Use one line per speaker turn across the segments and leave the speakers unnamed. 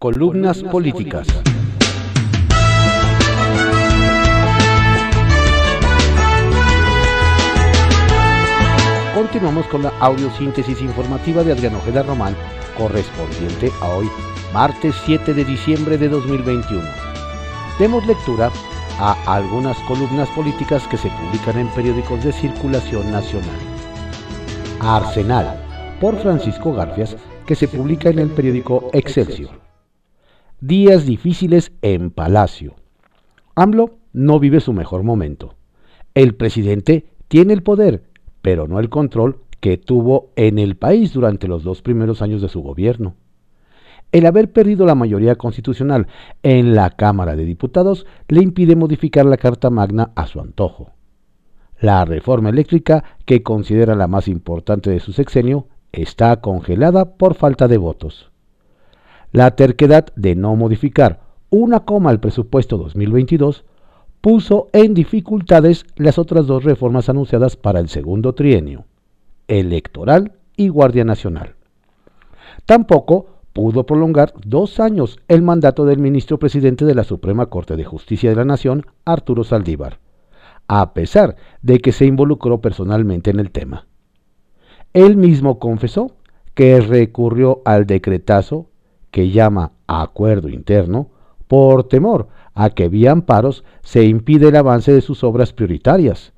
Columnas políticas. Continuamos con la audiosíntesis informativa de Adriano Ojeda Román, correspondiente a hoy, martes 7 de diciembre de 2021. Demos lectura a algunas columnas políticas que se publican en periódicos de circulación nacional. Arsenal, por Francisco Garfias, que se publica en el periódico Excelsior. Días difíciles en Palacio. AMLO no vive su mejor momento. El presidente tiene el poder, pero no el control que tuvo en el país durante los dos primeros años de su gobierno. El haber perdido la mayoría constitucional en la Cámara de Diputados le impide modificar la Carta Magna a su antojo. La reforma eléctrica, que considera la más importante de su sexenio, está congelada por falta de votos. La terquedad de no modificar una coma al presupuesto 2022 puso en dificultades las otras dos reformas anunciadas para el segundo trienio, electoral y Guardia Nacional. Tampoco pudo prolongar dos años el mandato del ministro presidente de la Suprema Corte de Justicia de la Nación, Arturo Saldívar, a pesar de que se involucró personalmente en el tema. Él mismo confesó que recurrió al decretazo que llama acuerdo interno por temor a que vía amparos se impide el avance de sus obras prioritarias.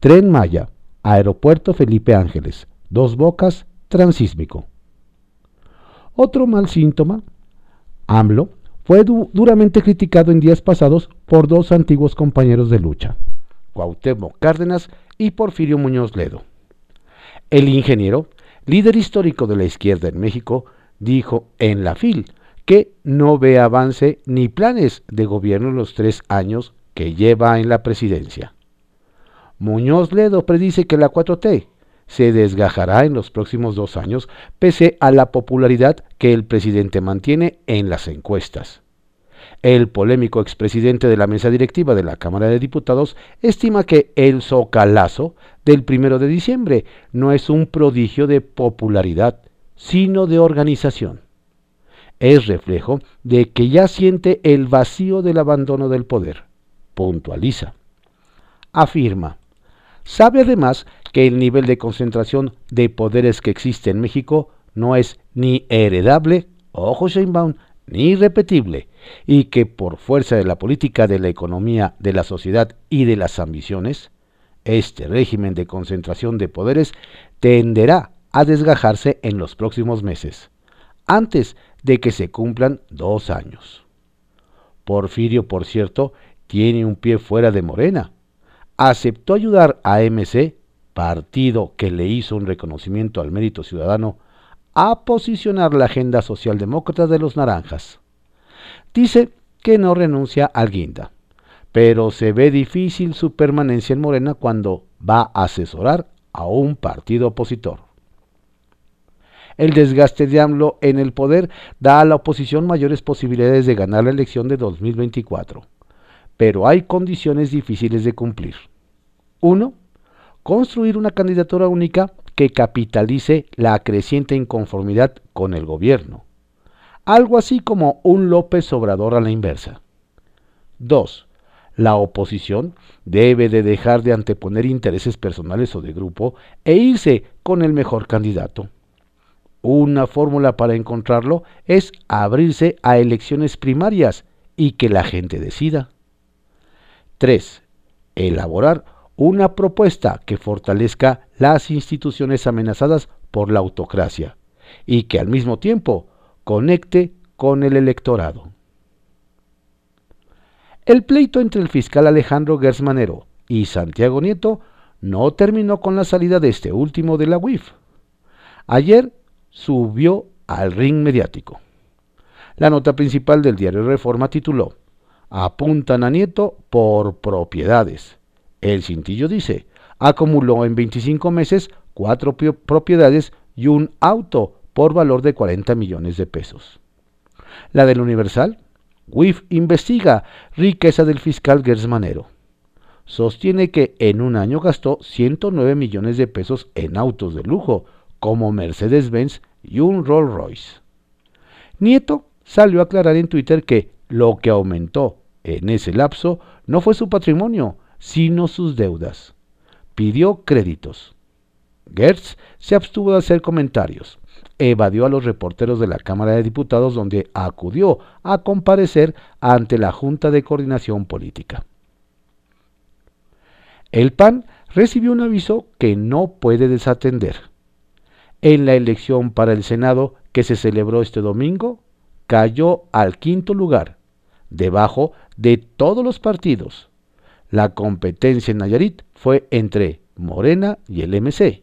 Tren Maya, Aeropuerto Felipe Ángeles, Dos Bocas, Transísmico. Otro mal síntoma, AMLO, fue duramente criticado en días pasados por dos antiguos compañeros de lucha. Cuauhtémoc Cárdenas y Porfirio Muñoz Ledo. El ingeniero, líder histórico de la izquierda en México, dijo en la FIL que no ve avance ni planes de gobierno en los tres años que lleva en la presidencia. Muñoz Ledo predice que la 4T se desgajará en los próximos dos años pese a la popularidad que el presidente mantiene en las encuestas. El polémico expresidente de la mesa directiva de la Cámara de Diputados estima que el socalazo del primero de diciembre no es un prodigio de popularidad, sino de organización. Es reflejo de que ya siente el vacío del abandono del poder. Puntualiza. Afirma. Sabe además que el nivel de concentración de poderes que existe en México no es ni heredable, ojo Sheinbaum, ni repetible, y que por fuerza de la política de la economía, de la sociedad y de las ambiciones, este régimen de concentración de poderes tenderá a desgajarse en los próximos meses, antes de que se cumplan dos años. Porfirio, por cierto, tiene un pie fuera de Morena. Aceptó ayudar a MC, partido que le hizo un reconocimiento al mérito ciudadano a posicionar la agenda socialdemócrata de los naranjas. Dice que no renuncia al guinda, pero se ve difícil su permanencia en Morena cuando va a asesorar a un partido opositor. El desgaste de AMLO en el poder da a la oposición mayores posibilidades de ganar la elección de 2024, pero hay condiciones difíciles de cumplir. Uno, construir una candidatura única que capitalice la creciente inconformidad con el gobierno. Algo así como un López Obrador a la inversa. 2. La oposición debe de dejar de anteponer intereses personales o de grupo e irse con el mejor candidato. Una fórmula para encontrarlo es abrirse a elecciones primarias y que la gente decida. 3. Elaborar una propuesta que fortalezca las instituciones amenazadas por la autocracia y que al mismo tiempo conecte con el electorado. El pleito entre el fiscal Alejandro Gersmanero y Santiago Nieto no terminó con la salida de este último de la UIF. Ayer subió al ring mediático. La nota principal del diario Reforma tituló Apuntan a Nieto por propiedades el cintillo dice, acumuló en 25 meses cuatro propiedades y un auto por valor de 40 millones de pesos. La del Universal, WIF investiga riqueza del fiscal Gersmanero. Sostiene que en un año gastó 109 millones de pesos en autos de lujo, como Mercedes-Benz y un Rolls Royce. Nieto salió a aclarar en Twitter que lo que aumentó en ese lapso no fue su patrimonio, sino sus deudas. Pidió créditos. Gertz se abstuvo de hacer comentarios. Evadió a los reporteros de la Cámara de Diputados donde acudió a comparecer ante la Junta de Coordinación Política. El PAN recibió un aviso que no puede desatender. En la elección para el Senado que se celebró este domingo, cayó al quinto lugar, debajo de todos los partidos. La competencia en Nayarit fue entre Morena y el MC.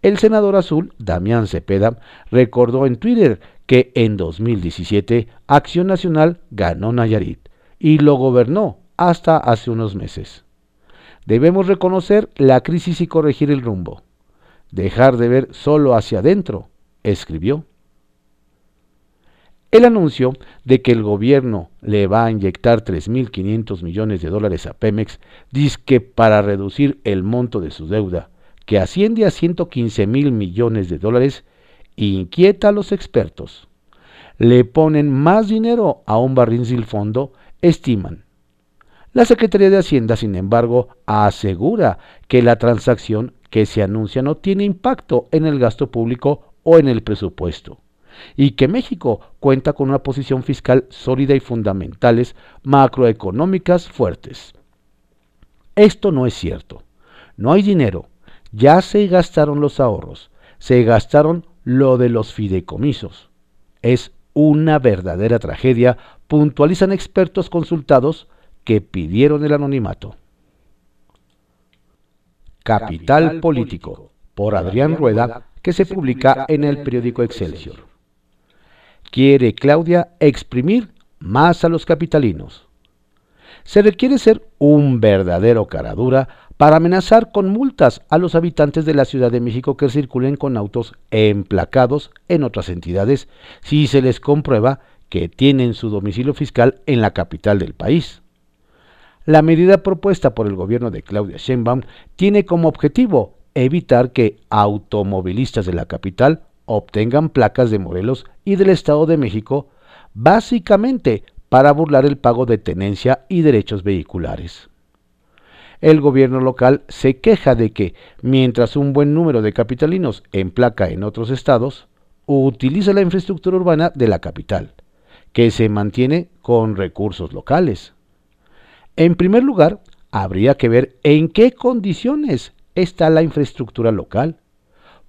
El senador azul, Damián Cepeda, recordó en Twitter que en 2017 Acción Nacional ganó Nayarit y lo gobernó hasta hace unos meses. Debemos reconocer la crisis y corregir el rumbo. Dejar de ver solo hacia adentro, escribió. El anuncio de que el gobierno le va a inyectar 3.500 millones de dólares a Pemex, que para reducir el monto de su deuda, que asciende a 115 mil millones de dólares, inquieta a los expertos. Le ponen más dinero a un barril sin fondo, estiman. La Secretaría de Hacienda, sin embargo, asegura que la transacción que se anuncia no tiene impacto en el gasto público o en el presupuesto y que México cuenta con una posición fiscal sólida y fundamentales macroeconómicas fuertes. Esto no es cierto. No hay dinero. Ya se gastaron los ahorros. Se gastaron lo de los fideicomisos. Es una verdadera tragedia, puntualizan expertos consultados que pidieron el anonimato. Capital Político, por Adrián Rueda, que se publica en el periódico Excelsior. Quiere Claudia exprimir más a los capitalinos. Se requiere ser un verdadero caradura para amenazar con multas a los habitantes de la Ciudad de México que circulen con autos emplacados en otras entidades si se les comprueba que tienen su domicilio fiscal en la capital del país. La medida propuesta por el gobierno de Claudia Sheinbaum tiene como objetivo evitar que automovilistas de la capital obtengan placas de Morelos y del Estado de México, básicamente para burlar el pago de tenencia y derechos vehiculares. El gobierno local se queja de que, mientras un buen número de capitalinos emplaca en otros estados, utiliza la infraestructura urbana de la capital, que se mantiene con recursos locales. En primer lugar, habría que ver en qué condiciones está la infraestructura local,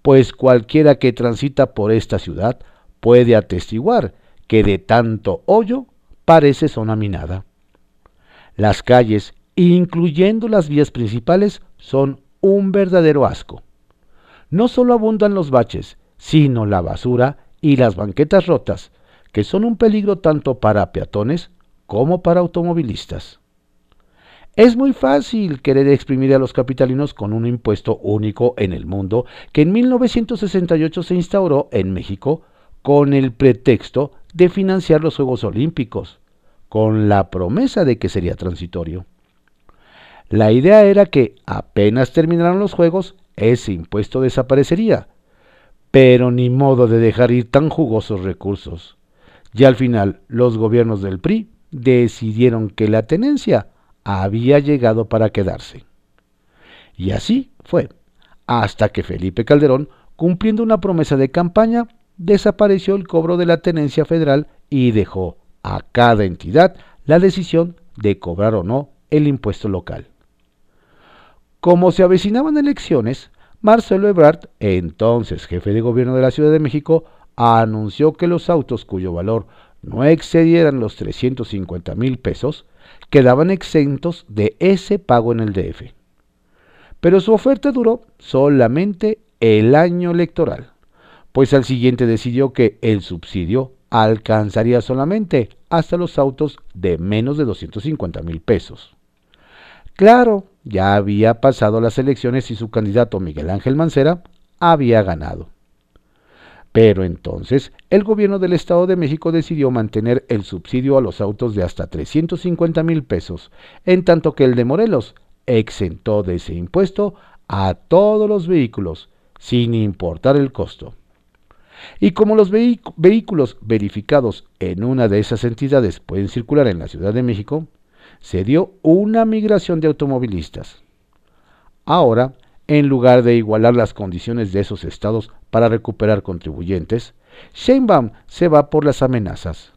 pues cualquiera que transita por esta ciudad puede atestiguar que de tanto hoyo parece zona minada. Las calles, incluyendo las vías principales, son un verdadero asco. No solo abundan los baches, sino la basura y las banquetas rotas, que son un peligro tanto para peatones como para automovilistas. Es muy fácil querer exprimir a los capitalinos con un impuesto único en el mundo que en 1968 se instauró en México con el pretexto de financiar los Juegos Olímpicos, con la promesa de que sería transitorio. La idea era que apenas terminaran los Juegos, ese impuesto desaparecería, pero ni modo de dejar ir tan jugosos recursos. Y al final los gobiernos del PRI decidieron que la tenencia había llegado para quedarse. Y así fue, hasta que Felipe Calderón, cumpliendo una promesa de campaña, desapareció el cobro de la tenencia federal y dejó a cada entidad la decisión de cobrar o no el impuesto local. Como se avecinaban elecciones, Marcelo Ebrard, entonces jefe de gobierno de la Ciudad de México, anunció que los autos cuyo valor no excedieran los 350 mil pesos quedaban exentos de ese pago en el DF. Pero su oferta duró solamente el año electoral, pues al siguiente decidió que el subsidio alcanzaría solamente hasta los autos de menos de 250 mil pesos. Claro, ya había pasado las elecciones y su candidato Miguel Ángel Mancera había ganado. Pero entonces el gobierno del Estado de México decidió mantener el subsidio a los autos de hasta 350 mil pesos, en tanto que el de Morelos exentó de ese impuesto a todos los vehículos, sin importar el costo. Y como los vehículos verificados en una de esas entidades pueden circular en la Ciudad de México, se dio una migración de automovilistas. Ahora, en lugar de igualar las condiciones de esos estados para recuperar contribuyentes, Sheinbaum se va por las amenazas,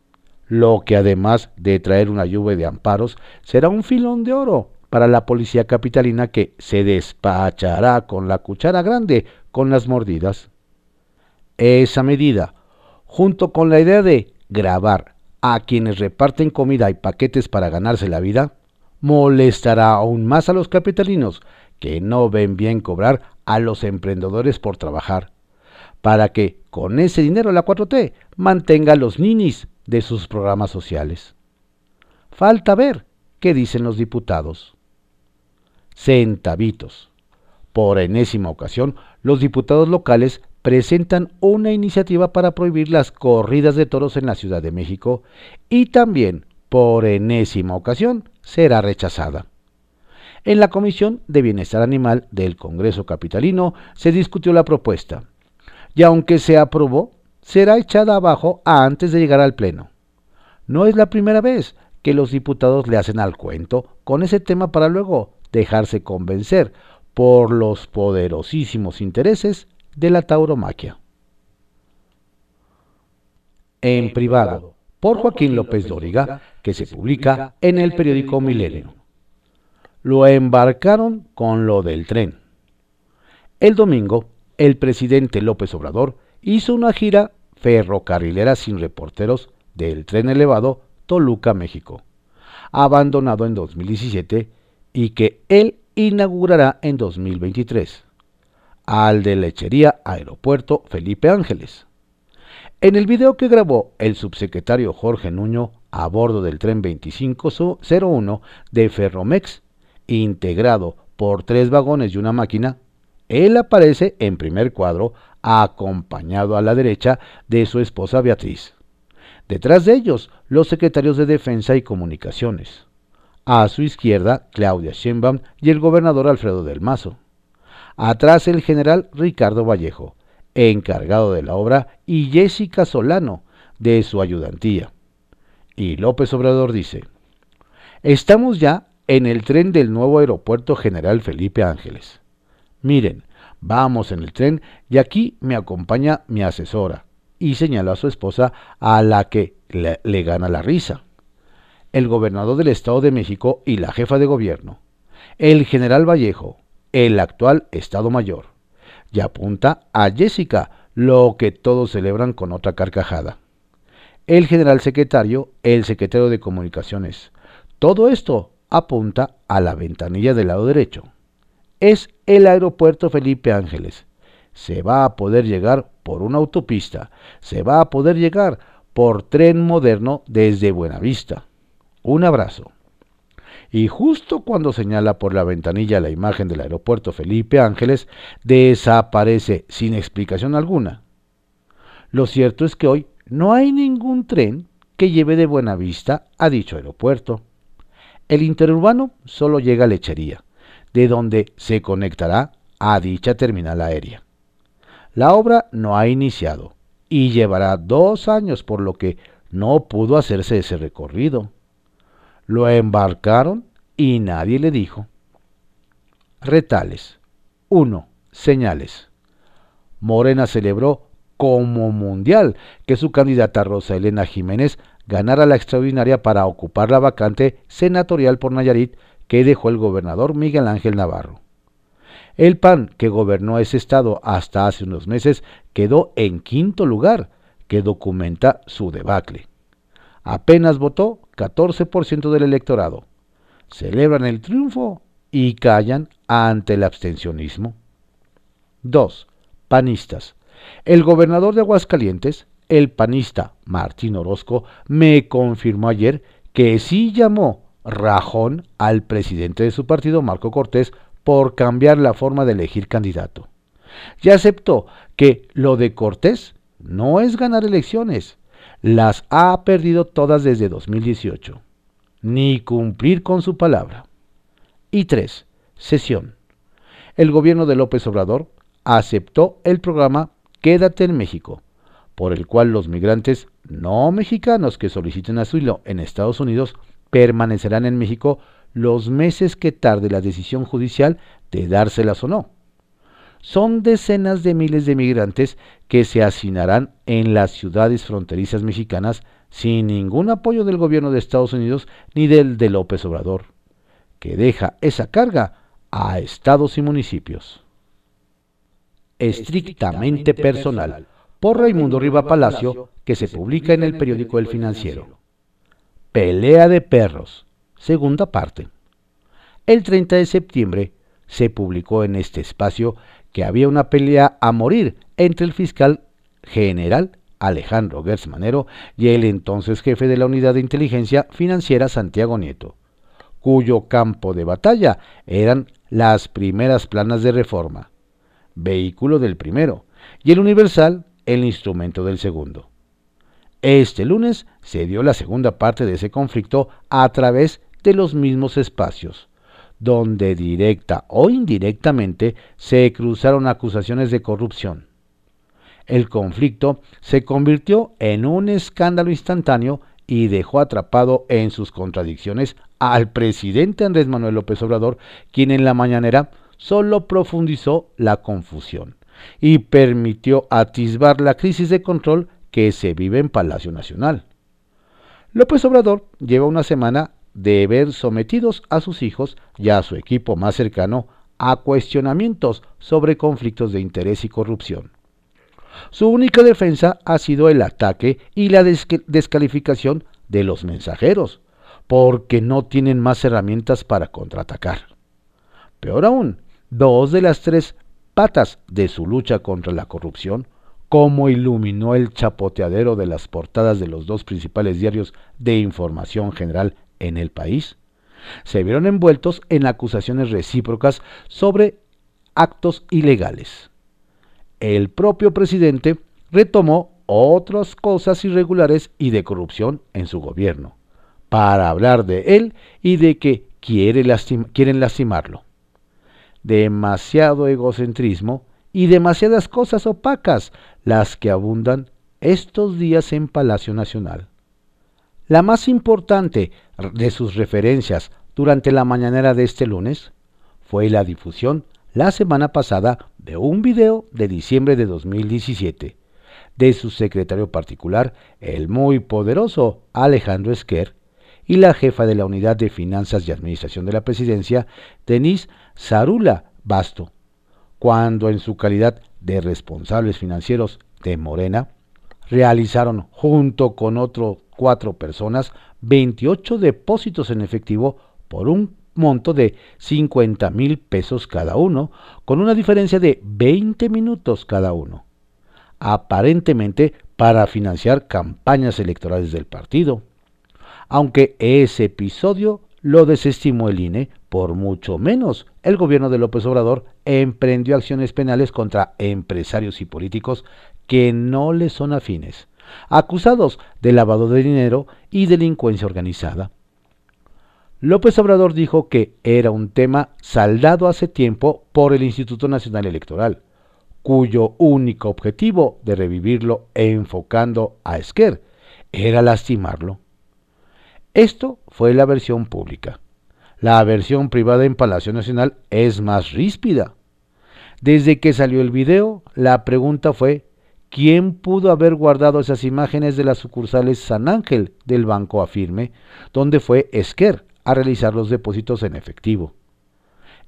lo que además de traer una lluvia de amparos será un filón de oro para la policía capitalina que se despachará con la cuchara grande con las mordidas. Esa medida, junto con la idea de grabar a quienes reparten comida y paquetes para ganarse la vida, molestará aún más a los capitalinos que no ven bien cobrar a los emprendedores por trabajar, para que con ese dinero la 4T mantenga los ninis de sus programas sociales. Falta ver qué dicen los diputados. Centavitos. Por enésima ocasión, los diputados locales presentan una iniciativa para prohibir las corridas de toros en la Ciudad de México y también, por enésima ocasión, será rechazada. En la Comisión de Bienestar Animal del Congreso Capitalino se discutió la propuesta y aunque se aprobó, será echada abajo antes de llegar al Pleno. No es la primera vez que los diputados le hacen al cuento con ese tema para luego dejarse convencer por los poderosísimos intereses de la tauromaquia. En privado, por Joaquín López Dóriga, que se publica en el periódico Milenio. Lo embarcaron con lo del tren. El domingo, el presidente López Obrador hizo una gira ferrocarrilera sin reporteros del tren elevado Toluca, México, abandonado en 2017 y que él inaugurará en 2023, al de Lechería Aeropuerto Felipe Ángeles. En el video que grabó el subsecretario Jorge Nuño a bordo del tren 2501 de Ferromex, integrado por tres vagones y una máquina, él aparece en primer cuadro acompañado a la derecha de su esposa Beatriz. Detrás de ellos, los secretarios de Defensa y Comunicaciones. A su izquierda, Claudia Sheinbaum y el gobernador Alfredo del Mazo. Atrás, el general Ricardo Vallejo, encargado de la obra, y Jessica Solano, de su ayudantía. Y López Obrador dice, estamos ya en el tren del nuevo aeropuerto General Felipe Ángeles. Miren, vamos en el tren y aquí me acompaña mi asesora, y señaló a su esposa a la que le, gana la risa. El gobernador del Estado de México y la jefa de gobierno. El general Vallejo, el actual Estado Mayor. Y apunta a Jessica, lo que todos celebran con otra carcajada. El general secretario, el secretario de Comunicaciones. Todo esto apunta a la ventanilla del lado derecho. Es el aeropuerto Felipe Ángeles, se va a poder llegar por una autopista, se va a poder llegar por tren moderno desde Buenavista. Un abrazo. Y justo cuando señala por la ventanilla la imagen del aeropuerto Felipe Ángeles, desaparece sin explicación alguna. Lo cierto es que hoy no hay ningún tren que lleve de Buenavista a dicho aeropuerto. El interurbano solo llega a Lechería, de donde se conectará a dicha terminal aérea. La obra no ha iniciado y llevará dos años por lo que no pudo hacerse ese recorrido. Lo embarcaron y nadie le dijo. Retales. 1. Señales. Morena celebró como mundial que su candidata Rosa Elena Jiménez ganara la extraordinaria para ocupar la vacante senatorial por Nayarit que dejó el gobernador Miguel Ángel Navarro. El PAN, que gobernó ese estado hasta hace unos meses, quedó en quinto lugar, que documenta su debacle. Apenas votó 14% del electorado. Celebran el triunfo y callan ante el abstencionismo. 2. Panistas. El gobernador de Aguascalientes, el panista Martín Orozco, me confirmó ayer que sí llamó rajón al presidente de su partido, Marco Cortés, por cambiar la forma de elegir candidato. Ya aceptó que lo de Cortés no es ganar elecciones, las ha perdido todas desde 2018, ni cumplir con su palabra. Y tres, Sesión. El gobierno de López Obrador aceptó el programa Quédate en México, por el cual los migrantes no mexicanos que soliciten asilo en Estados Unidos permanecerán en México los meses que tarde la decisión judicial de dárselas o no. Son decenas de miles de migrantes que se hacinarán en las ciudades fronterizas mexicanas sin ningún apoyo del gobierno de Estados Unidos ni del de López Obrador, que deja esa carga a estados y municipios. Estrictamente personal, por Raimundo Riva Palacio, que se publica en el periódico El Financiero. Pelea de perros, segunda parte. El 30 de septiembre se publicó en este espacio que había una pelea a morir entre el fiscal general Alejandro Gersmanero y el entonces jefe de la Unidad de Inteligencia Financiera Santiago Nieto, cuyo campo de batalla eran las primeras planas de reforma, vehículo del primero, y el Universal el instrumento del segundo. Este lunes se dio la segunda parte de ese conflicto a través de los mismos espacios, donde directa o indirectamente se cruzaron acusaciones de corrupción. El conflicto se convirtió en un escándalo instantáneo y dejó atrapado en sus contradicciones al presidente Andrés Manuel López Obrador, quien en la mañanera solo profundizó la confusión y permitió atisbar la crisis de control que se vive en Palacio Nacional. López Obrador lleva una semana de ver sometidos a sus hijos y a su equipo más cercano a cuestionamientos sobre conflictos de interés y corrupción. Su única defensa ha sido el ataque y la descalificación de los mensajeros, porque no tienen más herramientas para contraatacar. Peor aún, dos de las tres patas de su lucha contra la corrupción, como iluminó el chapoteadero de las portadas de los dos principales diarios de información general en el país, se vieron envueltos en acusaciones recíprocas sobre actos ilegales. El propio presidente retomó otras cosas irregulares y de corrupción en su gobierno, para hablar de él y de que quiere quieren lastimarlo. Demasiado egocentrismo y demasiadas cosas opacas las que abundan estos días en Palacio Nacional. La más importante de sus referencias durante la mañanera de este lunes fue la difusión la semana pasada de un video de diciembre de 2017 de su secretario particular, el muy poderoso Alejandro Esquer, y la jefa de la Unidad de Finanzas y Administración de la Presidencia, Denise Zarula Basto, cuando en su calidad de responsables financieros de Morena, realizaron junto con otros cuatro personas 28 depósitos en efectivo por un monto de 50 mil pesos cada uno, con una diferencia de 20 minutos cada uno, aparentemente para financiar campañas electorales del partido. Aunque ese episodio lo desestimó el INE, por mucho menos el gobierno de López Obrador emprendió acciones penales contra empresarios y políticos que no le son afines, acusados de lavado de dinero y delincuencia organizada. López Obrador dijo que era un tema saldado hace tiempo por el Instituto Nacional Electoral, cuyo único objetivo de revivirlo enfocando a Esquer era lastimarlo. Esto fue la versión pública. La versión privada en Palacio Nacional es más ríspida. Desde que salió el video, la pregunta fue ¿Quién pudo haber guardado esas imágenes de las sucursales San Ángel del Banco Afirme, donde fue Esquer a realizar los depósitos en efectivo?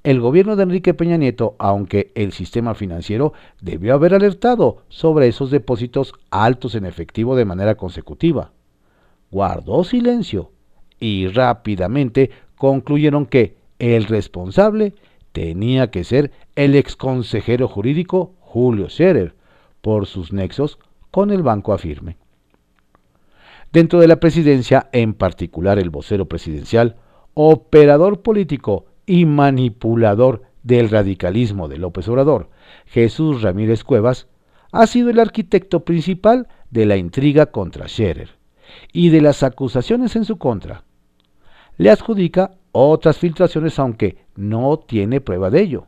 El gobierno de Enrique Peña Nieto, aunque el sistema financiero debió haber alertado sobre esos depósitos altos en efectivo de manera consecutiva, guardó silencio y rápidamente concluyeron que el responsable tenía que ser el exconsejero jurídico Julio Scherer, por sus nexos con el Banco Afirme. Dentro de la presidencia, en particular el vocero presidencial, operador político y manipulador del radicalismo de López Obrador, Jesús Ramírez Cuevas, ha sido el arquitecto principal de la intriga contra Scherer y de las acusaciones en su contra. Le adjudica otras filtraciones aunque no tiene prueba de ello,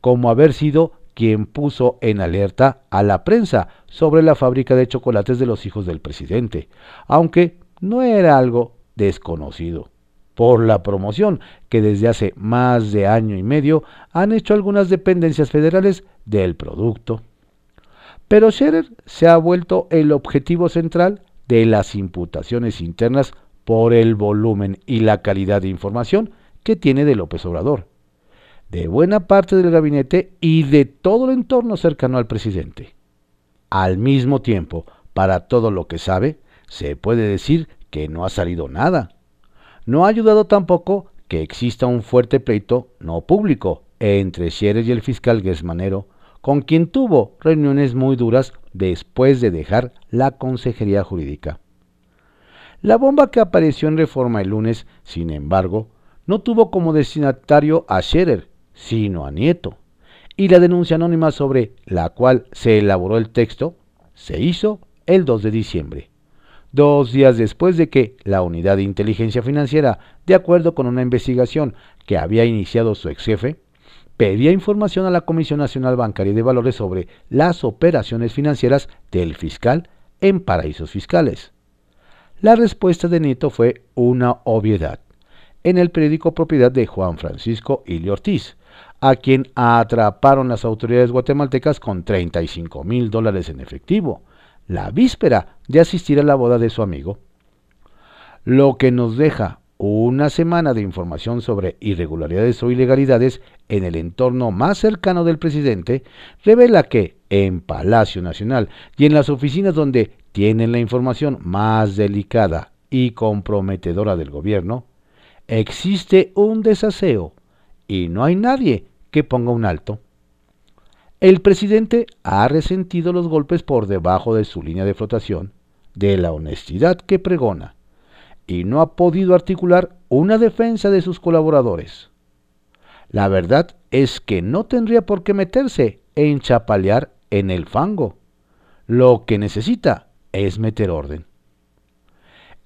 como haber sido quien puso en alerta a la prensa sobre la fábrica de chocolates de los hijos del presidente, aunque no era algo desconocido por la promoción que desde hace más de año y medio han hecho algunas dependencias federales del producto. Pero Scherer se ha vuelto el objetivo central de las imputaciones internas por el volumen y la calidad de información que tiene de López Obrador, de buena parte del gabinete y de todo el entorno cercano al presidente. Al mismo tiempo, para todo lo que sabe, se puede decir que no ha salido nada no ha ayudado tampoco que exista un fuerte pleito no público entre Scherer y el fiscal Gesmanero, con quien tuvo reuniones muy duras después de dejar la Consejería Jurídica. La bomba que apareció en Reforma el lunes, sin embargo, no tuvo como destinatario a Scherer, sino a Nieto, y la denuncia anónima sobre la cual se elaboró el texto se hizo el 2 de diciembre dos días después de que la Unidad de Inteligencia Financiera, de acuerdo con una investigación que había iniciado su ex jefe, pedía información a la Comisión Nacional Bancaria de Valores sobre las operaciones financieras del fiscal en paraísos fiscales. La respuesta de Nieto fue una obviedad. En el periódico propiedad de Juan Francisco Ili Ortiz, a quien atraparon las autoridades guatemaltecas con 35 mil dólares en efectivo, la víspera de asistir a la boda de su amigo, lo que nos deja una semana de información sobre irregularidades o ilegalidades en el entorno más cercano del presidente, revela que en Palacio Nacional y en las oficinas donde tienen la información más delicada y comprometedora del gobierno, existe un desaseo y no hay nadie que ponga un alto. El presidente ha resentido los golpes por debajo de su línea de flotación, de la honestidad que pregona, y no ha podido articular una defensa de sus colaboradores. La verdad es que no tendría por qué meterse en chapalear en el fango. Lo que necesita es meter orden.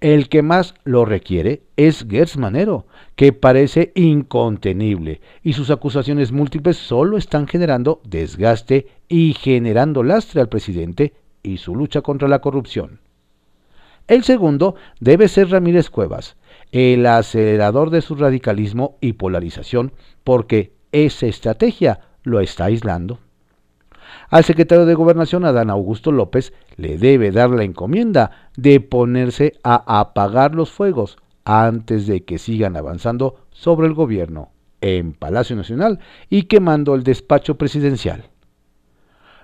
El que más lo requiere es Gertz Manero, que parece incontenible y sus acusaciones múltiples solo están generando desgaste y generando lastre al presidente y su lucha contra la corrupción. El segundo debe ser Ramírez Cuevas, el acelerador de su radicalismo y polarización, porque esa estrategia lo está aislando. Al secretario de Gobernación, Adán Augusto López, le debe dar la encomienda de ponerse a apagar los fuegos antes de que sigan avanzando sobre el gobierno en Palacio Nacional y quemando el despacho presidencial.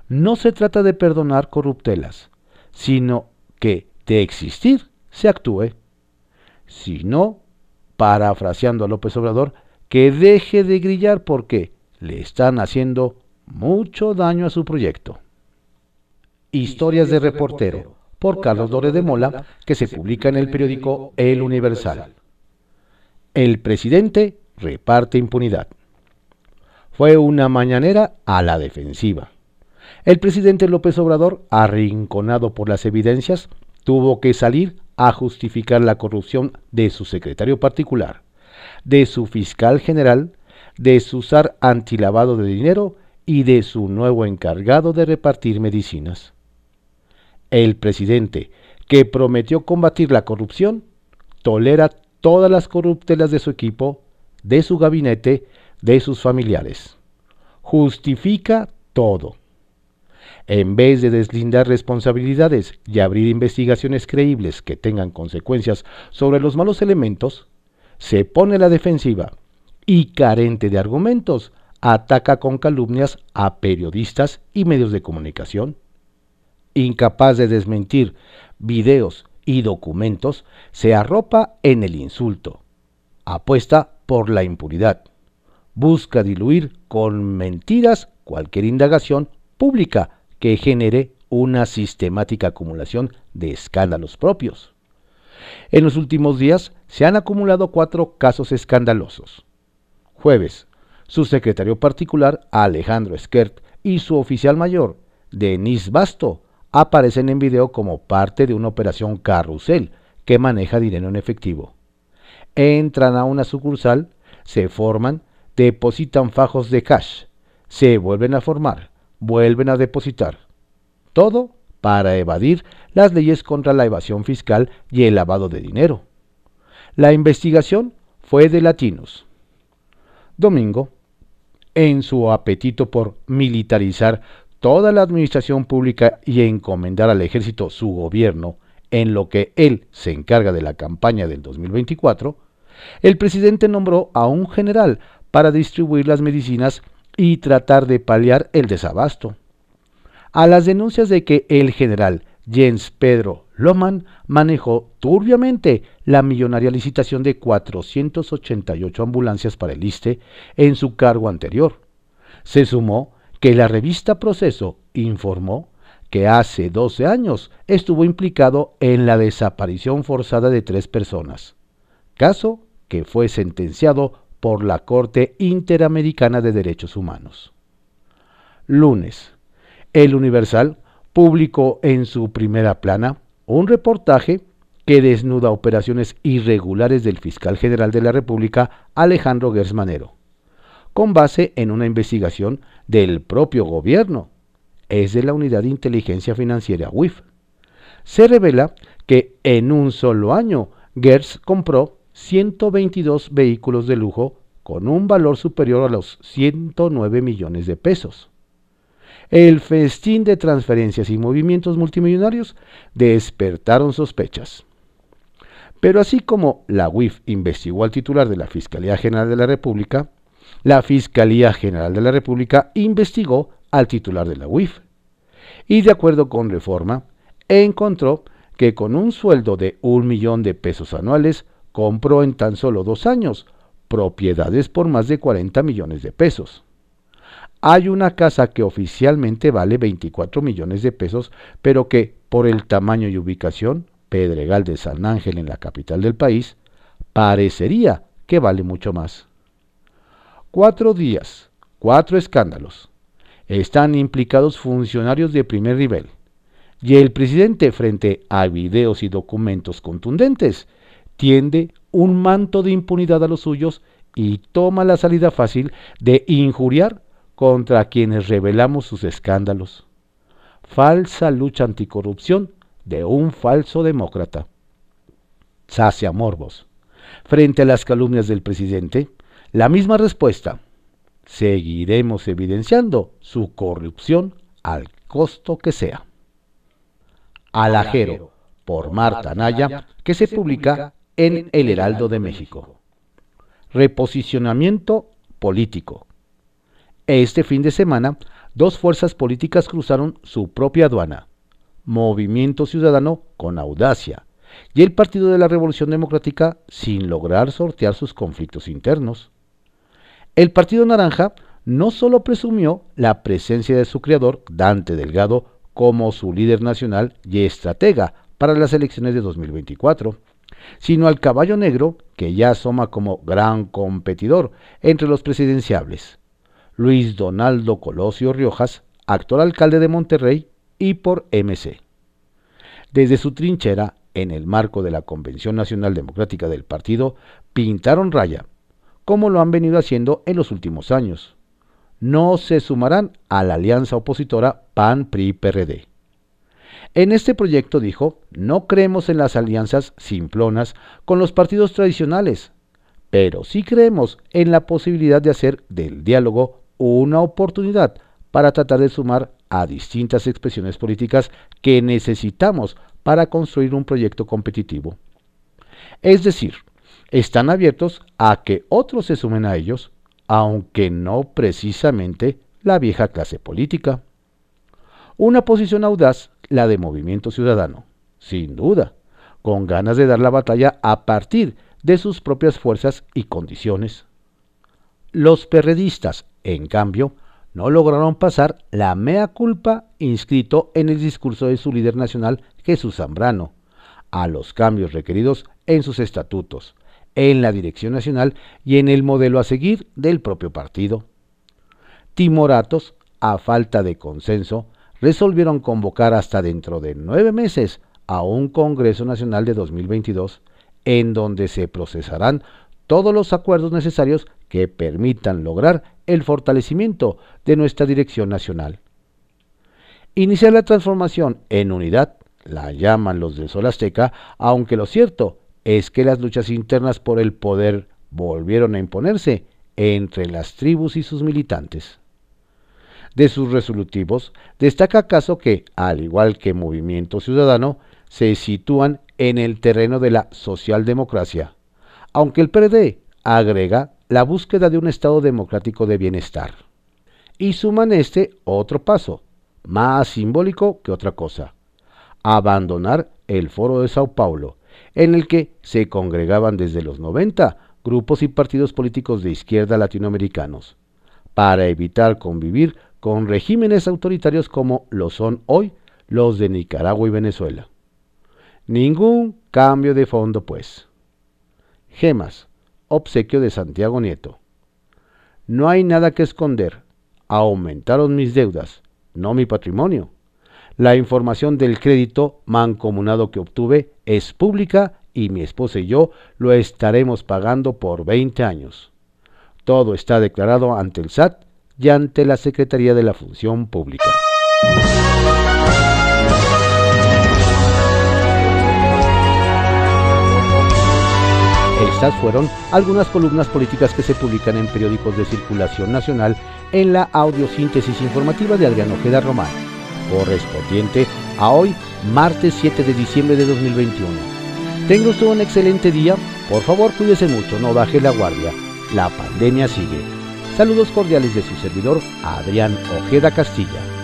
No se trata de perdonar corruptelas, sino que de existir se actúe. Si no, parafraseando a López Obrador, que deje de grillar porque le están haciendo mucho daño a su proyecto. Historias de reportero, por Carlos Dore de Mola, que se publica en el periódico El Universal. El presidente reparte impunidad. Fue una mañanera a la defensiva. El presidente López Obrador, arrinconado por las evidencias, tuvo que salir a justificar la corrupción de su secretario particular, de su fiscal general, de su zar antilavado de dinero y de su nuevo encargado de repartir medicinas. El presidente, que prometió combatir la corrupción, tolera todas las corruptelas de su equipo, de su gabinete, de sus familiares. Justifica todo. En vez de deslindar responsabilidades y abrir investigaciones creíbles que tengan consecuencias sobre los malos elementos, se pone la defensiva y carente de argumentos, ataca con calumnias a periodistas y medios de comunicación. Incapaz de desmentir videos y documentos, se arropa en el insulto. Apuesta por la impunidad. Busca diluir con mentiras cualquier indagación pública que genere una sistemática acumulación de escándalos propios. En los últimos días se han acumulado cuatro casos escandalosos. Jueves, su secretario particular, Alejandro Skert, y su oficial mayor, Denis Basto, aparecen en video como parte de una operación carrusel que maneja dinero en efectivo. Entran a una sucursal, se forman, depositan fajos de cash, se vuelven a formar, vuelven a depositar. Todo para evadir las leyes contra la evasión fiscal y el lavado de dinero. La investigación fue de latinos. Domingo, en su apetito por militarizar toda la administración pública y encomendar al ejército su gobierno, en lo que él se encarga de la campaña del 2024, el presidente nombró a un general para distribuir las medicinas y tratar de paliar el desabasto. A las denuncias de que el general Jens Pedro Loman manejó turbiamente la millonaria licitación de 488 ambulancias para el ISTE en su cargo anterior. Se sumó que la revista Proceso informó que hace 12 años estuvo implicado en la desaparición forzada de tres personas, caso que fue sentenciado por la Corte Interamericana de Derechos Humanos. Lunes. El Universal publicó en su primera plana un reportaje que desnuda operaciones irregulares del fiscal general de la República, Alejandro Gersmanero, con base en una investigación del propio gobierno, es de la Unidad de Inteligencia Financiera UIF. Se revela que en un solo año Gers compró 122 vehículos de lujo con un valor superior a los 109 millones de pesos. El festín de transferencias y movimientos multimillonarios despertaron sospechas. Pero así como la UIF investigó al titular de la Fiscalía General de la República, la Fiscalía General de la República investigó al titular de la UIF y de acuerdo con Reforma, encontró que con un sueldo de un millón de pesos anuales compró en tan solo dos años propiedades por más de 40 millones de pesos. Hay una casa que oficialmente vale 24 millones de pesos, pero que, por el tamaño y ubicación, Pedregal de San Ángel en la capital del país, parecería que vale mucho más. Cuatro días, cuatro escándalos. Están implicados funcionarios de primer nivel. Y el presidente, frente a videos y documentos contundentes, tiende un manto de impunidad a los suyos y toma la salida fácil de injuriar contra quienes revelamos sus escándalos. Falsa lucha anticorrupción de un falso demócrata. Sacia Morbos. Frente a las calumnias del presidente, la misma respuesta. Seguiremos evidenciando su corrupción al costo que sea. Alajero, por Marta Naya, que se publica en El Heraldo de México. Reposicionamiento político. Este fin de semana, dos fuerzas políticas cruzaron su propia aduana. Movimiento Ciudadano con audacia y el Partido de la Revolución Democrática sin lograr sortear sus conflictos internos. El Partido Naranja no solo presumió la presencia de su creador, Dante Delgado, como su líder nacional y estratega para las elecciones de 2024, sino al caballo negro que ya asoma como gran competidor entre los presidenciables. Luis Donaldo Colosio Riojas, actual alcalde de Monterrey y por MC. Desde su trinchera, en el marco de la Convención Nacional Democrática del partido, pintaron raya, como lo han venido haciendo en los últimos años. No se sumarán a la alianza opositora PAN-PRI-PRD. En este proyecto dijo, no creemos en las alianzas simplonas con los partidos tradicionales, pero sí creemos en la posibilidad de hacer del diálogo una oportunidad para tratar de sumar a distintas expresiones políticas que necesitamos para construir un proyecto competitivo. Es decir, están abiertos a que otros se sumen a ellos, aunque no precisamente la vieja clase política. Una posición audaz, la de Movimiento Ciudadano, sin duda, con ganas de dar la batalla a partir de sus propias fuerzas y condiciones. Los perredistas en cambio, no lograron pasar la mea culpa inscrito en el discurso de su líder nacional, Jesús Zambrano, a los cambios requeridos en sus estatutos, en la dirección nacional y en el modelo a seguir del propio partido. Timoratos, a falta de consenso, resolvieron convocar hasta dentro de nueve meses a un Congreso Nacional de 2022, en donde se procesarán todos los acuerdos necesarios que permitan lograr el fortalecimiento de nuestra dirección nacional. Iniciar la transformación en unidad, la llaman los del Sol Azteca, aunque lo cierto es que las luchas internas por el poder volvieron a imponerse entre las tribus y sus militantes. De sus resolutivos, destaca acaso que, al igual que Movimiento Ciudadano, se sitúan en el terreno de la socialdemocracia, aunque el PRD agrega la búsqueda de un Estado democrático de bienestar. Y suman este otro paso, más simbólico que otra cosa, abandonar el Foro de Sao Paulo, en el que se congregaban desde los 90 grupos y partidos políticos de izquierda latinoamericanos, para evitar convivir con regímenes autoritarios como lo son hoy los de Nicaragua y Venezuela. Ningún cambio de fondo, pues. Gemas, obsequio de Santiago Nieto. No hay nada que esconder. Aumentaron mis deudas, no mi patrimonio. La información del crédito mancomunado que obtuve es pública y mi esposa y yo lo estaremos pagando por 20 años. Todo está declarado ante el SAT y ante la Secretaría de la Función Pública. Estas fueron algunas columnas políticas que se publican en periódicos de circulación nacional en la audiosíntesis informativa de Adrián Ojeda Román, correspondiente a hoy, martes 7 de diciembre de 2021. Tenga usted un excelente día, por favor cuídese mucho, no baje la guardia, la pandemia sigue. Saludos cordiales de su servidor, Adrián Ojeda Castilla.